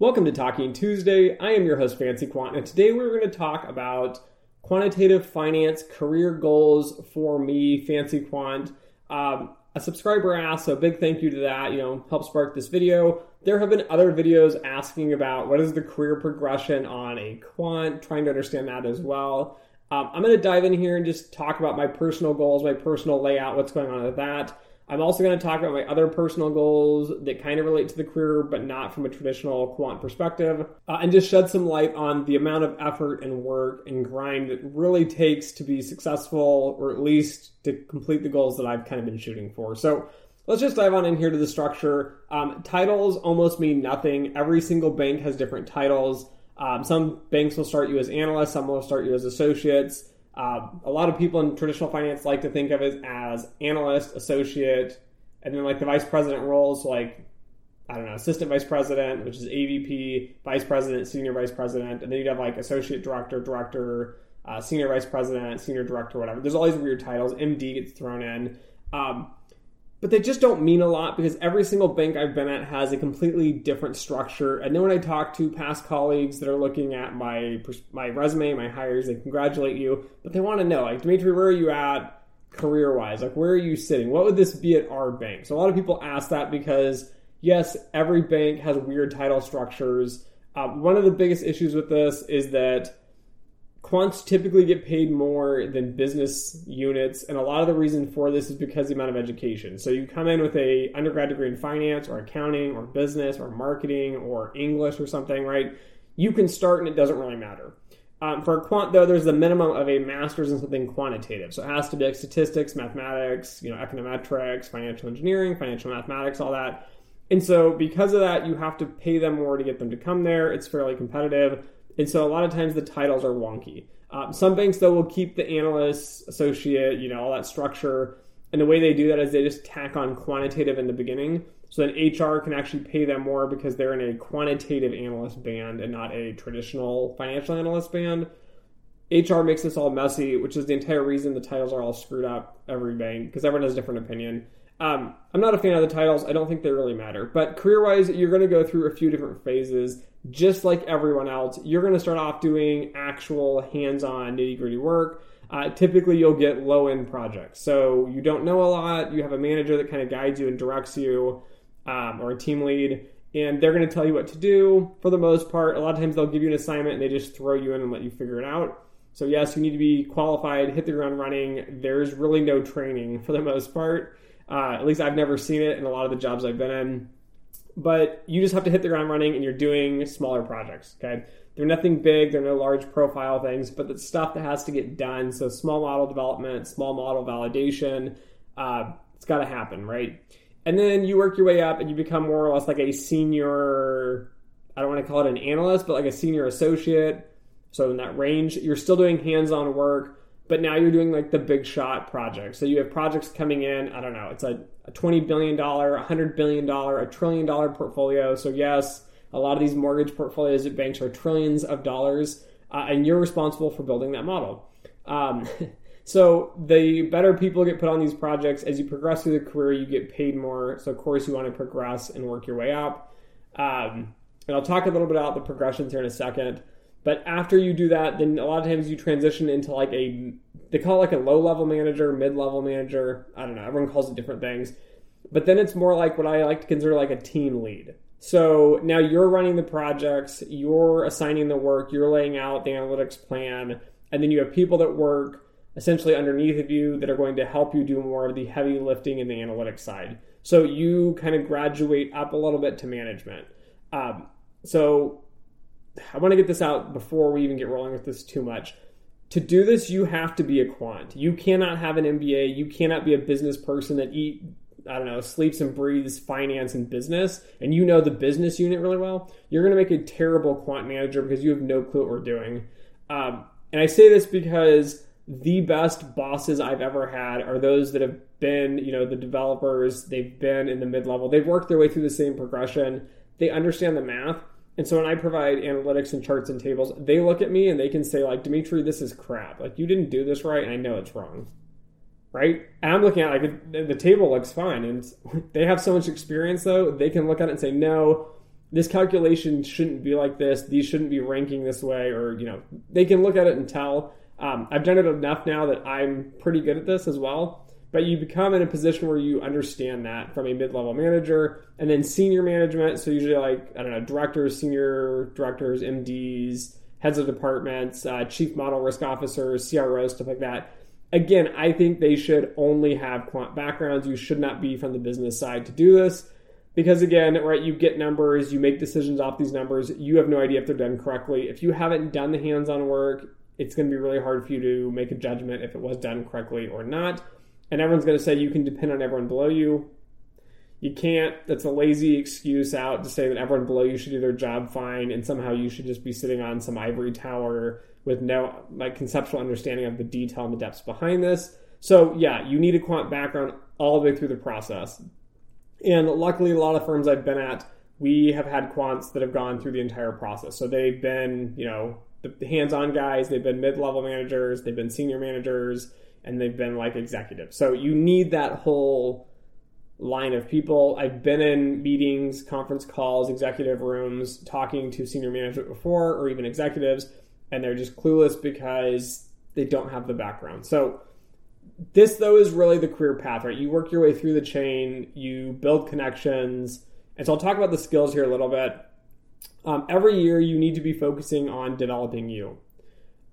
Welcome to Talking Tuesday. I am your host, Fancy Quant, and today we're going to talk about quantitative finance career goals for me, Fancy Quant. Um, a subscriber asked, so big thank you to that, you know, help spark this video. There have been other videos asking about what is the career progression on a quant, trying to understand that as well. Um, I'm going to dive in here and just talk about my personal goals, my personal layout, what's going on with that. I'm also going to talk about my other personal goals that kind of relate to the career, but not from a traditional quant perspective, uh, and just shed some light on the amount of effort and work and grind it really takes to be successful, or at least to complete the goals that I've kind of been shooting for. So let's just dive on in here to the structure. Um, titles almost mean nothing. Every single bank has different titles. Um, some banks will start you as analysts, some will start you as associates. Uh, a lot of people in traditional finance like to think of it as analyst, associate, and then like the vice president roles, like I don't know, assistant vice president, which is AVP, vice president, senior vice president, and then you'd have like associate director, director, uh, senior vice president, senior director, whatever. There's all these weird titles. MD gets thrown in. Um, but they just don't mean a lot because every single bank I've been at has a completely different structure. And then when I talk to past colleagues that are looking at my my resume, my hires, they congratulate you, but they want to know, like, Dimitri, where are you at career wise? Like, where are you sitting? What would this be at our bank? So a lot of people ask that because yes, every bank has weird title structures. Um, one of the biggest issues with this is that quants typically get paid more than business units and a lot of the reason for this is because the amount of education. So you come in with a undergrad degree in finance or accounting or business or marketing or english or something right? You can start and it doesn't really matter. Um, for a quant though there's the minimum of a master's in something quantitative. So it has to be like statistics mathematics you know econometrics financial engineering financial mathematics all that. And so because of that you have to pay them more to get them to come there. It's fairly competitive and so a lot of times the titles are wonky. Um, some banks, though, will keep the analyst, associate, you know, all that structure. And the way they do that is they just tack on quantitative in the beginning. So then HR can actually pay them more because they're in a quantitative analyst band and not a traditional financial analyst band. HR makes this all messy, which is the entire reason the titles are all screwed up every bank because everyone has a different opinion. Um, I'm not a fan of the titles. I don't think they really matter. But career wise, you're going to go through a few different phases just like everyone else, you're going to start off doing actual hands on nitty gritty work. Uh, typically, you'll get low end projects. So you don't know a lot. You have a manager that kind of guides you and directs you, um, or a team lead, and they're going to tell you what to do for the most part. A lot of times, they'll give you an assignment and they just throw you in and let you figure it out. So, yes, you need to be qualified, hit the ground running. There's really no training for the most part. Uh, at least I've never seen it in a lot of the jobs I've been in but you just have to hit the ground running and you're doing smaller projects. Okay. They're nothing big, they're no large profile things, but the stuff that has to get done. So small model development, small model validation, uh, it's got to happen, right? And then you work your way up and you become more or less like a senior, I don't want to call it an analyst, but like a senior associate. So in that range, you're still doing hands on work but now you're doing like the big shot projects. So you have projects coming in, I don't know, it's a, a $20 billion, $100 billion, a trillion dollar portfolio. So, yes, a lot of these mortgage portfolios at banks are trillions of dollars, uh, and you're responsible for building that model. Um, so, the better people get put on these projects as you progress through the career, you get paid more. So, of course, you want to progress and work your way up. Um, and I'll talk a little bit about the progressions here in a second. But after you do that, then a lot of times you transition into like a they call it like a low level manager, mid level manager. I don't know. Everyone calls it different things. But then it's more like what I like to consider like a team lead. So now you're running the projects, you're assigning the work, you're laying out the analytics plan, and then you have people that work essentially underneath of you that are going to help you do more of the heavy lifting in the analytics side. So you kind of graduate up a little bit to management. Um, so I want to get this out before we even get rolling with this too much. To do this, you have to be a quant. You cannot have an MBA. You cannot be a business person that eat I don't know, sleeps and breathes finance and business, and you know the business unit really well, you're going to make a terrible quant manager because you have no clue what we're doing. Um, and I say this because the best bosses I've ever had are those that have been, you know, the developers, they've been in the mid level, they've worked their way through the same progression, they understand the math, and so when I provide analytics and charts and tables, they look at me and they can say, like, Dimitri, this is crap. Like, you didn't do this right, and I know it's wrong. Right? And I'm looking at like the table looks fine, and they have so much experience though they can look at it and say, no, this calculation shouldn't be like this. These shouldn't be ranking this way, or you know, they can look at it and tell. Um, I've done it enough now that I'm pretty good at this as well. But you become in a position where you understand that from a mid-level manager, and then senior management. So usually, like I don't know, directors, senior directors, MDs, heads of departments, uh, chief model risk officers, CROs, stuff like that. Again, I think they should only have quant backgrounds. You should not be from the business side to do this because again, right, you get numbers, you make decisions off these numbers, you have no idea if they're done correctly. If you haven't done the hands-on work, it's going to be really hard for you to make a judgment if it was done correctly or not. And everyone's going to say you can depend on everyone below you. You can't. That's a lazy excuse out to say that everyone below you should do their job fine and somehow you should just be sitting on some ivory tower with no like conceptual understanding of the detail and the depths behind this. So yeah, you need a quant background all the way through the process. And luckily, a lot of firms I've been at, we have had quants that have gone through the entire process. So they've been, you know, the hands on guys, they've been mid level managers, they've been senior managers, and they've been like executives. So you need that whole line of people. I've been in meetings, conference calls, executive rooms, talking to senior management before or even executives, and they're just clueless because they don't have the background. So this though is really the career path, right? You work your way through the chain, you build connections, and so I'll talk about the skills here a little bit. Um, every year, you need to be focusing on developing you.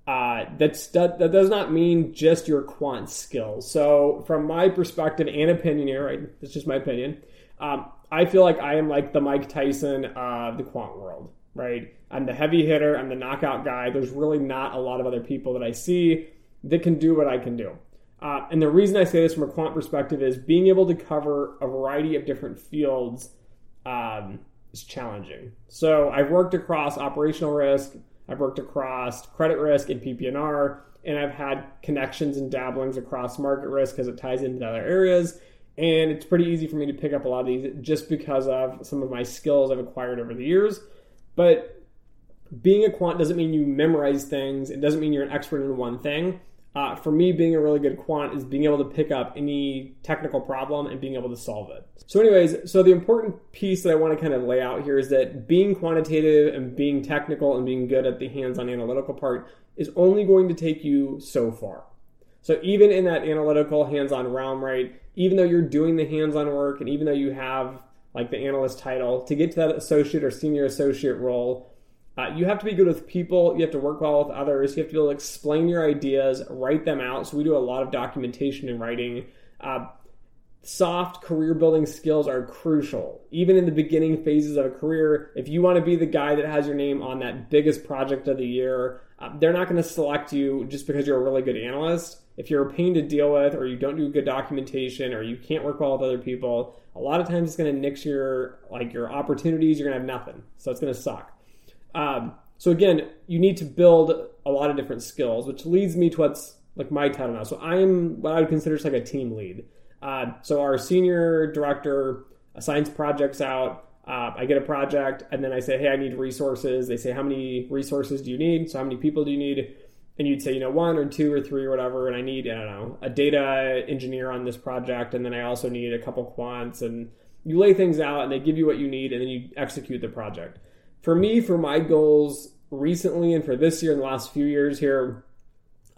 Uh, that's that, that does not mean just your quant skills. So, from my perspective and opinion here, right? It's just my opinion. Um, I feel like I am like the Mike Tyson of the quant world, right? I'm the heavy hitter. I'm the knockout guy. There's really not a lot of other people that I see that can do what I can do. Uh, and the reason I say this from a quant perspective is being able to cover a variety of different fields um, is challenging. So I've worked across operational risk, I've worked across credit risk and PPNR, and I've had connections and dabblings across market risk because it ties into other areas. And it's pretty easy for me to pick up a lot of these just because of some of my skills I've acquired over the years. But being a quant doesn't mean you memorize things. It doesn't mean you're an expert in one thing uh, for me, being a really good quant is being able to pick up any technical problem and being able to solve it. So, anyways, so the important piece that I want to kind of lay out here is that being quantitative and being technical and being good at the hands on analytical part is only going to take you so far. So, even in that analytical hands on realm, right, even though you're doing the hands on work and even though you have like the analyst title, to get to that associate or senior associate role, uh, you have to be good with people. You have to work well with others. You have to be able to explain your ideas, write them out. So we do a lot of documentation and writing. Uh, soft career building skills are crucial. Even in the beginning phases of a career, if you want to be the guy that has your name on that biggest project of the year, uh, they're not going to select you just because you're a really good analyst. If you're a pain to deal with, or you don't do good documentation, or you can't work well with other people, a lot of times it's going to nix your like your opportunities. You're going to have nothing, so it's going to suck. Um, so again, you need to build a lot of different skills, which leads me to what's like my title now. So I'm what I would consider like a team lead. Uh, so our senior director assigns projects out. Uh, I get a project, and then I say, "Hey, I need resources." They say, "How many resources do you need?" So how many people do you need? And you'd say, you know, one or two or three or whatever. And I need, I don't know, a data engineer on this project, and then I also need a couple quants. And you lay things out, and they give you what you need, and then you execute the project for me, for my goals recently and for this year and the last few years here,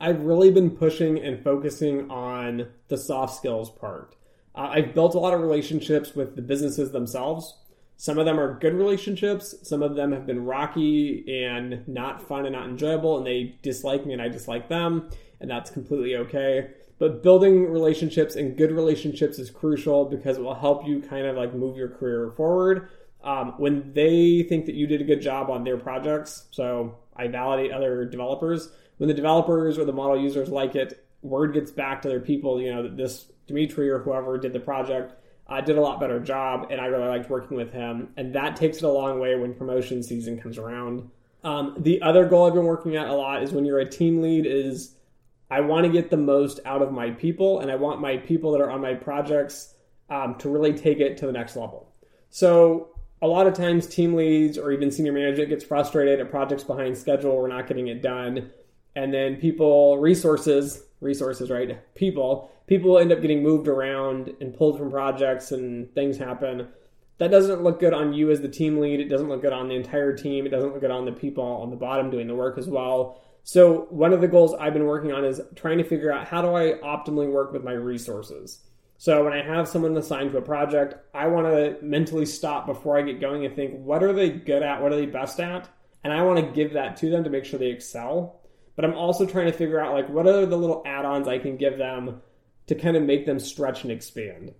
I've really been pushing and focusing on the soft skills part. Uh, I've built a lot of relationships with the businesses themselves. Some of them are good relationships. Some of them have been rocky and not fun and not enjoyable, and they dislike me and I dislike them, and that's completely okay. But building relationships and good relationships is crucial because it will help you kind of like move your career forward um, when they think that you did a good job on their projects. So I validate other developers. When the developers or the model users like it, word gets back to their people, you know, that this Dimitri or whoever did the project uh, did a lot better job, and I really liked working with him. And that takes it a long way when promotion season comes around. Um, the other goal I've been working at a lot is when you're a team lead is I want to get the most out of my people, and I want my people that are on my projects um, to really take it to the next level. So a lot of times team leads or even senior management gets frustrated at projects behind schedule we're not getting it done and then people resources resources right people people end up getting moved around and pulled from projects and things happen that doesn't look good on you as the team lead. It doesn't look good on the entire team. It doesn't look good on the people on the bottom doing the work as well. So, one of the goals I've been working on is trying to figure out how do I optimally work with my resources. So, when I have someone assigned to a project, I want to mentally stop before I get going and think, what are they good at? What are they best at? And I want to give that to them to make sure they excel. But I'm also trying to figure out, like, what are the little add ons I can give them to kind of make them stretch and expand.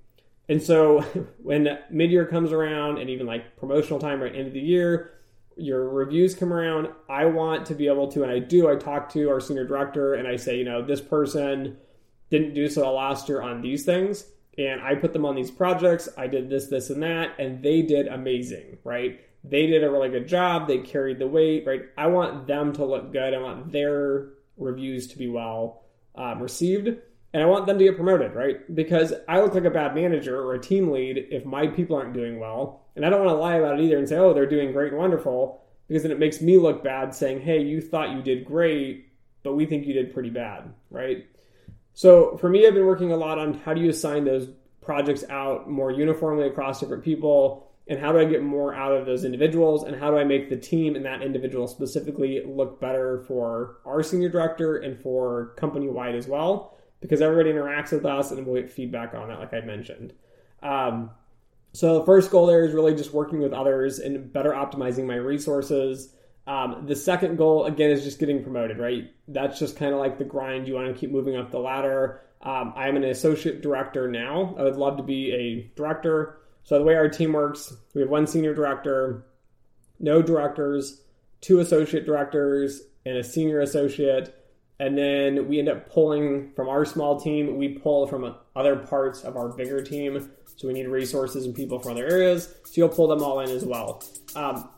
And so when mid year comes around and even like promotional time or end of the year, your reviews come around, I want to be able to, and I do, I talk to our senior director and I say, you know, this person didn't do so last year on these things. And I put them on these projects. I did this, this, and that, and they did amazing, right? They did a really good job. They carried the weight, right? I want them to look good. I want their reviews to be well um, received and I want them to get promoted, right? Because I look like a bad manager or a team lead if my people aren't doing well. And I don't want to lie about it either and say, oh, they're doing great and wonderful, because then it makes me look bad saying, hey, you thought you did great, but we think you did pretty bad, right? So for me, I've been working a lot on how do you assign those projects out more uniformly across different people and how do I get more out of those individuals and how do I make the team and that individual specifically look better for our senior director and for company wide as well because everybody interacts with us and we'll get feedback on it, like I mentioned. Um, so the first goal there is really just working with others and better optimizing my resources. Um, the second goal, again, is just getting promoted, right? That's just kind of like the grind. You want to keep moving up the ladder. Um, I am an associate director now. I would love to be a director. So the way our team works, we have one senior director, no directors, two associate directors, and a senior associate and then we end up pulling from our small team we pull from other parts of our bigger team so we need resources and people from other areas so you'll pull them all in as well um,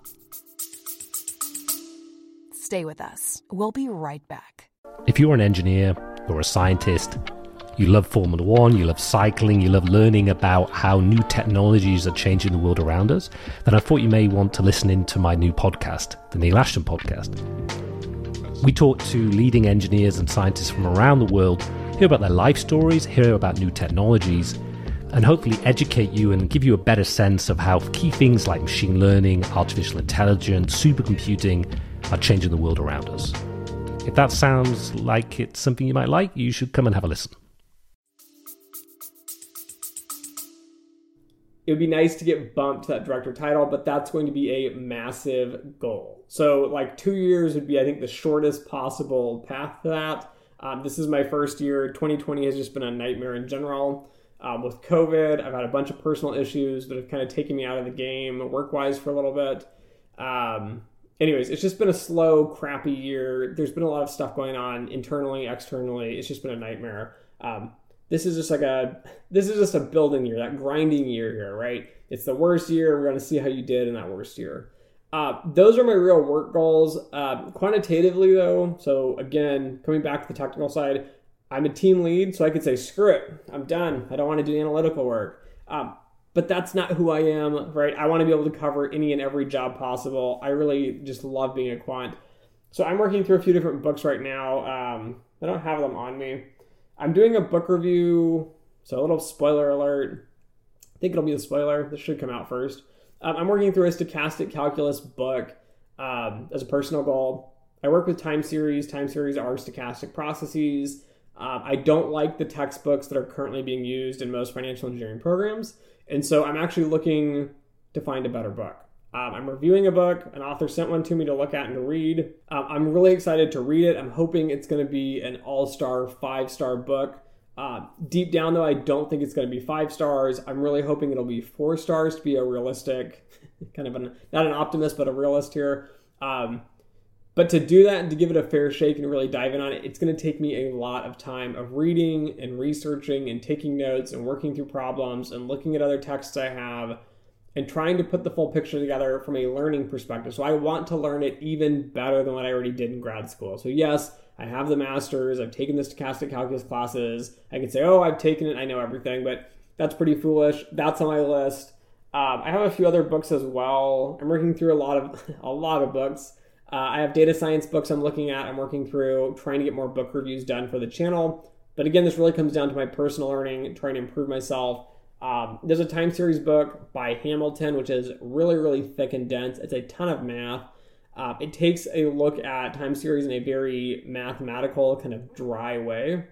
stay with us we'll be right back if you're an engineer or a scientist you love Formula One, you love cycling, you love learning about how new technologies are changing the world around us, then I thought you may want to listen in to my new podcast, the Neil Ashton Podcast. We talk to leading engineers and scientists from around the world, hear about their life stories, hear about new technologies, and hopefully educate you and give you a better sense of how key things like machine learning, artificial intelligence, supercomputing are changing the world around us. If that sounds like it's something you might like, you should come and have a listen. it would be nice to get bumped to that director title, but that's going to be a massive goal. So, like two years would be, I think, the shortest possible path to that. Um, this is my first year. 2020 has just been a nightmare in general. Um, with COVID, I've had a bunch of personal issues that have kind of taken me out of the game work wise for a little bit. Um, anyways, it's just been a slow, crappy year. There's been a lot of stuff going on internally, externally. It's just been a nightmare. Um, this is just like a this is just a building year, that grinding year here, right? It's the worst year. We're to see how you did in that worst year. Uh, those are my real work goals. Uh, quantitatively, though, so again, coming back to the technical side, I'm a team lead, so I could say, screw it, I'm done. I don't want to do analytical work. Um, but that's not who I am, right? I want to be able to cover any and every job possible. I really just love being a quant. So I'm working through a few different books right now. Um, I don't have them on me. I'm doing a book review, so a little spoiler alert. I think it'll be a spoiler. This should come out first. Um, I'm working through a stochastic calculus book um, as a personal goal. I work with time series. Time series are stochastic processes. Um, I don't like the textbooks that are currently being used in most financial engineering programs. And so I'm actually looking to find a better book. Um, I'm reviewing a book. An author sent one to me to look at and to read. Um, I'm really excited to read it. I'm hoping it's going to be an all star, five star book. Uh, deep down, though, I don't think it's going to be five stars. I'm really hoping it'll be four stars to be a realistic, kind of an, not an optimist, but a realist here. Um, but to do that and to give it a fair shake and really dive in on it, it's going to take me a lot of time of reading and researching and taking notes and working through problems and looking at other texts I have and trying to put the full picture together from a learning perspective. So I want to learn it even better than what I already did in grad school. So yes, I have the masters, I've taken the stochastic calculus classes. I can say, oh, I've taken it, I know everything, but that's pretty foolish. That's on my list. Um, I have a few other books as well. I'm working through a lot of a lot of books. Uh, I have data science books I'm looking at. I'm working through trying to get more book reviews done for the channel. But again, this really comes down to my personal learning, trying to improve myself Um, there's a time series book by Hamilton, which is really, really thick and dense. It's a ton of math. Uh, it takes a look at time series in a very mathematical, kind of dry way.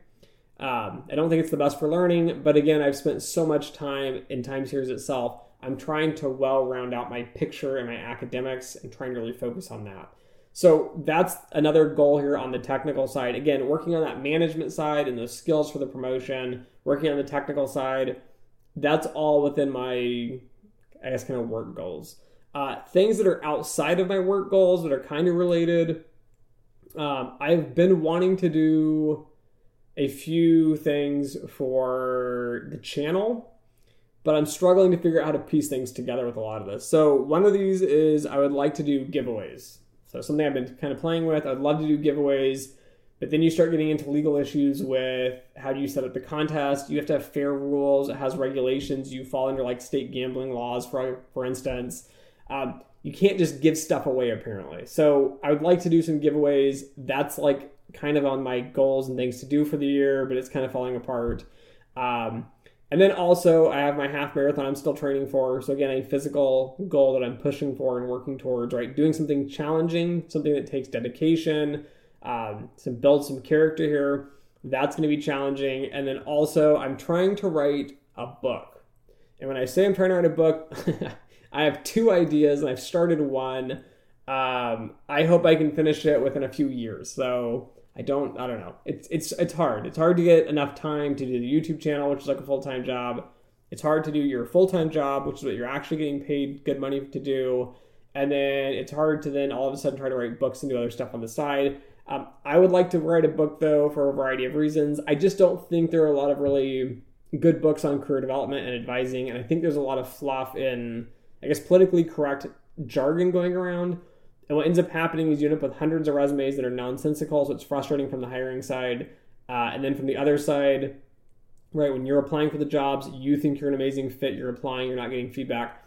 Um, I don't think it's the best for learning, but again, I've spent so much time in time series itself. I'm trying to well round out my picture and my academics and trying to really focus on that. So that's another goal here on the technical side. Again, working on that management side and those skills for the promotion, working on the technical side, that's all within my, I guess, kind of work goals. Uh, things that are outside of my work goals that are kind of related. Um, I've been wanting to do a few things for the channel, but I'm struggling to figure out how to piece things together with a lot of this. So, one of these is I would like to do giveaways. So something I've been kind of playing with. I'd love to do giveaways, but then you start getting into legal issues with how do you set up the contest. You have to have fair rules. It has regulations. You fall under like state gambling laws, for for instance. Um, you can't just give stuff away apparently. So I would like to do some giveaways. That's like kind of on my goals and things to do for the year, but it's kind of falling apart. Um, and then also, I have my half marathon I'm still training for. So, again, a physical goal that I'm pushing for and working towards, right? Doing something challenging, something that takes dedication, um, to build some character here. That's going to be challenging. And then also, I'm trying to write a book. And when I say I'm trying to write a book, I have two ideas and I've started one. Um, I hope I can finish it within a few years. So, I don't I don't know. It's it's it's hard. It's hard to get enough time to do the YouTube channel, which is like a full time job. It's hard to do your full time job, which is what you're actually getting paid good money to do. And then it's hard to then all of a sudden try to write books and do other stuff on the side. Um, I would like to write a book though for a variety of reasons. I just don't think there are a lot of really good books on career development and advising, and I think there's a lot of fluff in, I guess, politically correct jargon going around and what ends up happening is you end up with hundreds of resumes that are nonsensical, so it's frustrating from the hiring side. Uh, and then from the other side, right, when you're applying for the jobs, you think you're an amazing fit, you're applying, you're not getting feedback.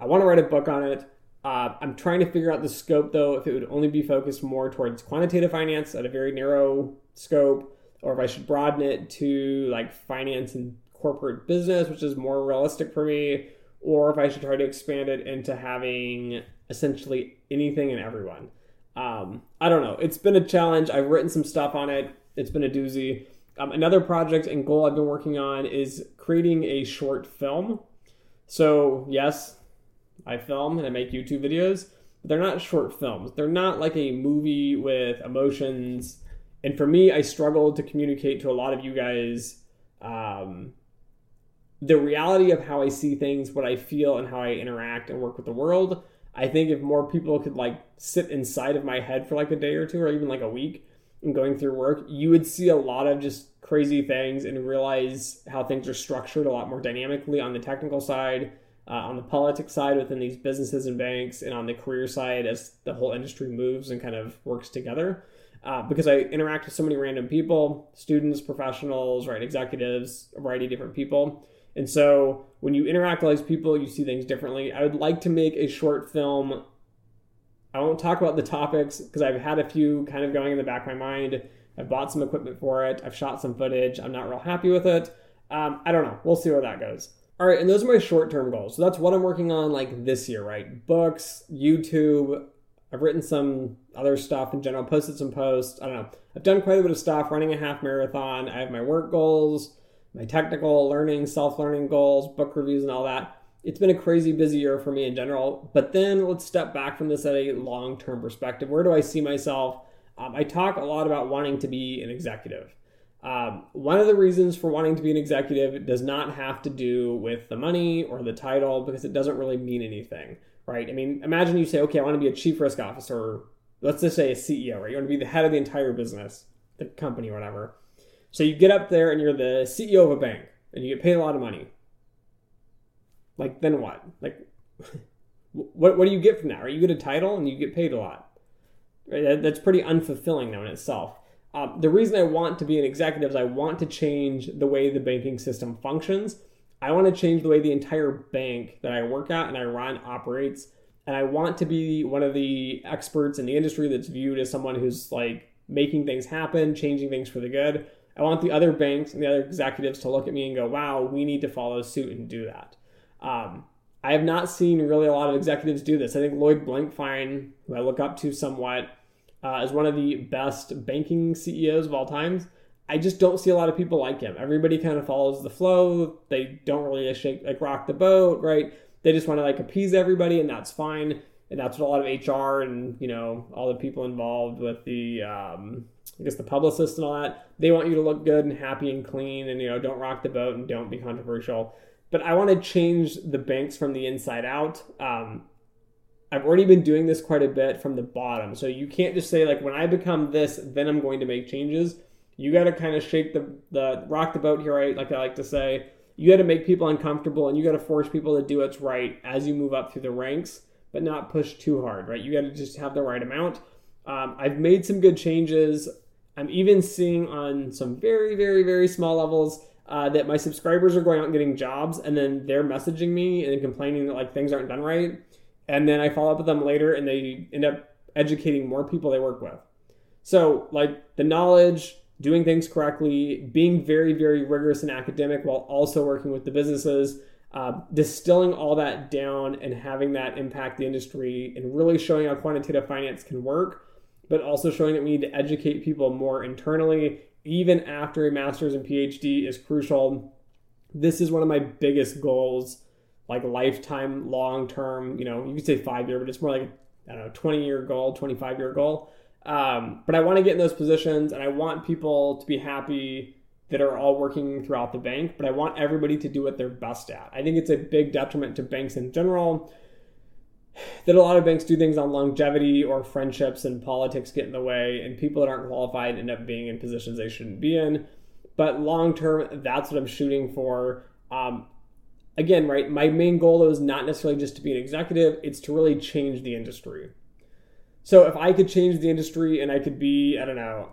I want to write a book on it. Uh, I'm trying to figure out the scope though, if it would only be focused more towards quantitative finance at a very narrow scope, or if I should broaden it to like finance and corporate business, which is more realistic for me, or if I should try to expand it into having essentially anything and everyone. Um, I don't know. It's been a challenge. I've written some stuff on it. It's been a doozy. Um, another project and goal I've been working on is creating a short film. So, yes, I film and I make YouTube videos, but they're not short films. They're not like a movie with emotions. And for me, I struggled to communicate to a lot of you guys um, the reality of how I see things, what I feel, and how I interact and work with the world I think if more people could like sit inside of my head for like a day or two or even like a week and going through work, you would see a lot of just crazy things and realize how things are structured a lot more dynamically on the technical side, uh, on the politics side within these businesses and banks, and on the career side as the whole industry moves and kind of works together. Uh, because I interact with so many random people, students, professionals, right, executives, a variety of different people. And so when you interact with these people, you see things differently. I would like to make a short film. I won't talk about the topics because I've had a few kind of going in the back of my mind. I've bought some equipment for it. I've shot some footage. I'm not real happy with it. Um, I don't know. We'll see where that goes. All right, and those are my short term goals. So that's what I'm working on like this year, right? Books, YouTube. I've written some other stuff in general, posted some posts. I don't know. I've done quite a bit of stuff, running a half marathon. I have my work goals my technical learning, self learning goals, book reviews, and all that. It's been a crazy busy year for me in general. But then let's step back from this at a long term perspective. Where do I see myself? Um, I talk a lot about wanting to be an executive. Um, one of the reasons for wanting to be an executive does not have to do with the money or the title because it doesn't really mean anything, right? I mean, imagine you say, okay, I want to be a chief risk officer. Let's just say a CEO, right? You want to be the head of the entire business, the company, whatever. So you get up there and you're the CEO of a bank and you get paid a lot of money. Like then what? Like what what do you get from that? Right? You get a title and you get paid a lot. Right? That's pretty unfulfilling though in itself. Um, the reason I want to be an executive is I want to change the way the banking system functions. I want to change the way the entire bank that I work at and I run operates. And I want to be one of the experts in the industry that's viewed as someone who's like making things happen, changing things for the good. I want the other banks and the other executives to look at me and go, wow, we need to follow suit and do that. Um, I have not seen really a lot of executives do this. I think Lloyd Blankfein, who I look up to somewhat, uh, is one of the best banking CEOs of all times. I just don't see a lot of people like him. Everybody kind of follows the flow. They don't really shake like rock the boat, right? They just want to like appease everybody, and that's fine. And that's what a lot of HR and you know all the people involved with the um, I guess the publicists and all that they want you to look good and happy and clean, and you know don't rock the boat and don't be controversial. But I want to change the banks from the inside out. Um, I've already been doing this quite a bit from the bottom. So you can't just say like when I become this, then I'm going to make changes. You got to kind of shake the the rock the boat here, right? Like I like to say, you got to make people uncomfortable and you got to force people to do what's right as you move up through the ranks, but not push too hard, right? You got to just have the right amount. Um, I've made some good changes. I'm even seeing on some very, very, very small levels uh, that my subscribers are going out and getting jobs, and then they're messaging me and complaining that like things aren't done right and then I follow up with them later and they end up educating more people they work with. So, like the knowledge, doing things correctly, being very, very rigorous and academic while also working with the businesses, uh, distilling all that down and having that impact the industry and really showing how quantitative finance can work, but also showing that we need to educate people more internally, even after a master's and PhD is crucial. This is one of my biggest goals like lifetime, long term, you know, you could say five year, but it's more like, I don't know, 20 year goal, 25 year goal. Um, but I want to get in those positions and I want people to be happy that are all working throughout the bank, but I want everybody to do what they're best at. I think it's a big detriment to banks in general that a lot of banks do things on longevity or friendships and politics get in the way, and people that aren't qualified end up being in positions they shouldn't be in. But long term, that's what I'm shooting for. Um, again, right, my main goal is not necessarily just to be an executive, it's to really change the industry. So if I could change the industry and I could be, I don't know,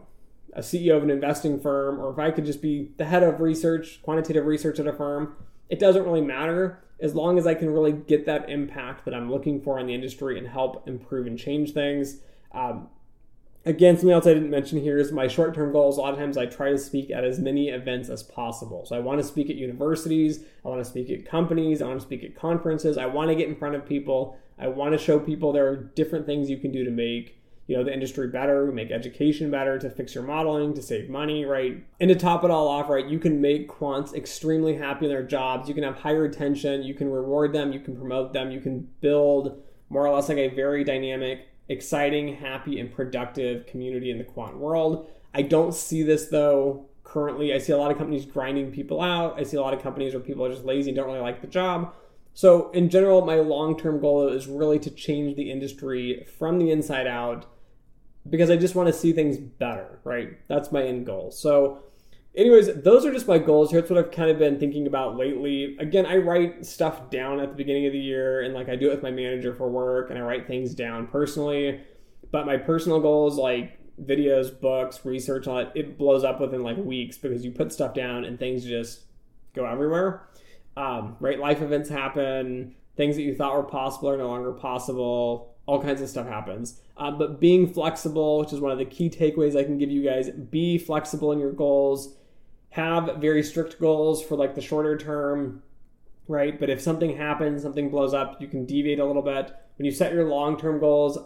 a CEO of an investing firm, or if I could just be the head of research, quantitative research at a firm, it doesn't really matter as long as I can really get that impact that I'm looking for in the industry and help improve and change things. Um, Again, something else I didn't mention here is my short term goals. A lot of times I try to speak at as many events as possible. So I want to speak at universities, I want to speak at companies, I want to speak at conferences, I want to get in front of people, I want to show people there are different things you can do to make you know the industry better, make education better, to fix your modeling, to save money, right? And to top it all off, right, you can make quants extremely happy in their jobs. You can have higher retention, you can reward them, you can promote them, you can build more or less like a very dynamic exciting, happy, and productive community in the quant world. I don't see this though currently. I see a lot of companies grinding people out. I see a lot of companies where people are just lazy and don't really like the job. So, in general, my long term goal is really to change the industry from the inside out because I just want to see things better, right? That's my end goal. So, anyways, those are just my goals. Here's what I've kind of been thinking about lately. Again, I write stuff down at the beginning of the year and like I do it with my manager for work and I write things down personally. But my personal goals, like videos, books, research, all that, it blows up within like weeks because you put stuff down and things just go everywhere. Um, right? Life events happen, things that you thought were possible are no longer possible, all kinds of stuff happens. Uh, but being flexible, which is one of the key takeaways I can give you guys, be flexible in your goals have very strict goals for like the shorter term, right? But if something happens, something blows up, you can deviate a little bit. When you set your long term goals,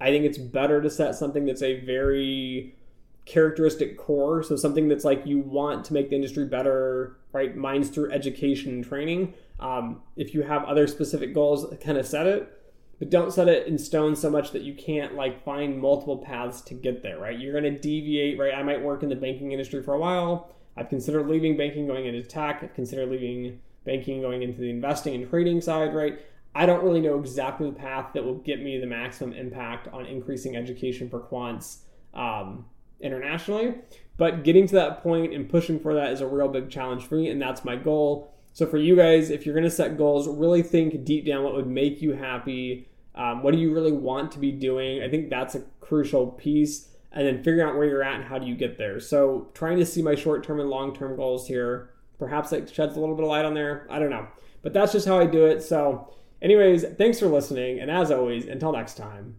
I think it's better to set something that's a very characteristic core. So something that's like you want to make the industry better, right? Mine's through education and training. Um, if you have other specific goals, kind of set it, but don't set it in stone so much that you can't like find multiple paths to get there, right? You're going to deviate, right? I might work in the banking industry for a while. I've considered leaving banking, going into tech. I've considered leaving banking, going into the investing and trading side, right? I don't really know exactly the path that will get me the maximum impact on increasing education for quants um, internationally. But getting to that point and pushing for that is a real big challenge for me, and that's my goal. So for you guys, if you're going to set goals, really think deep down what would make you happy. Um, what do you really want to be doing? I think that's a crucial piece and then figuring out where you're at and how do you get there. So trying to see my short term and long term goals here. Perhaps that sheds a little bit of light on there. I don't know. But that's just how I do it. So, anyways, thanks for listening. And as always, until next time.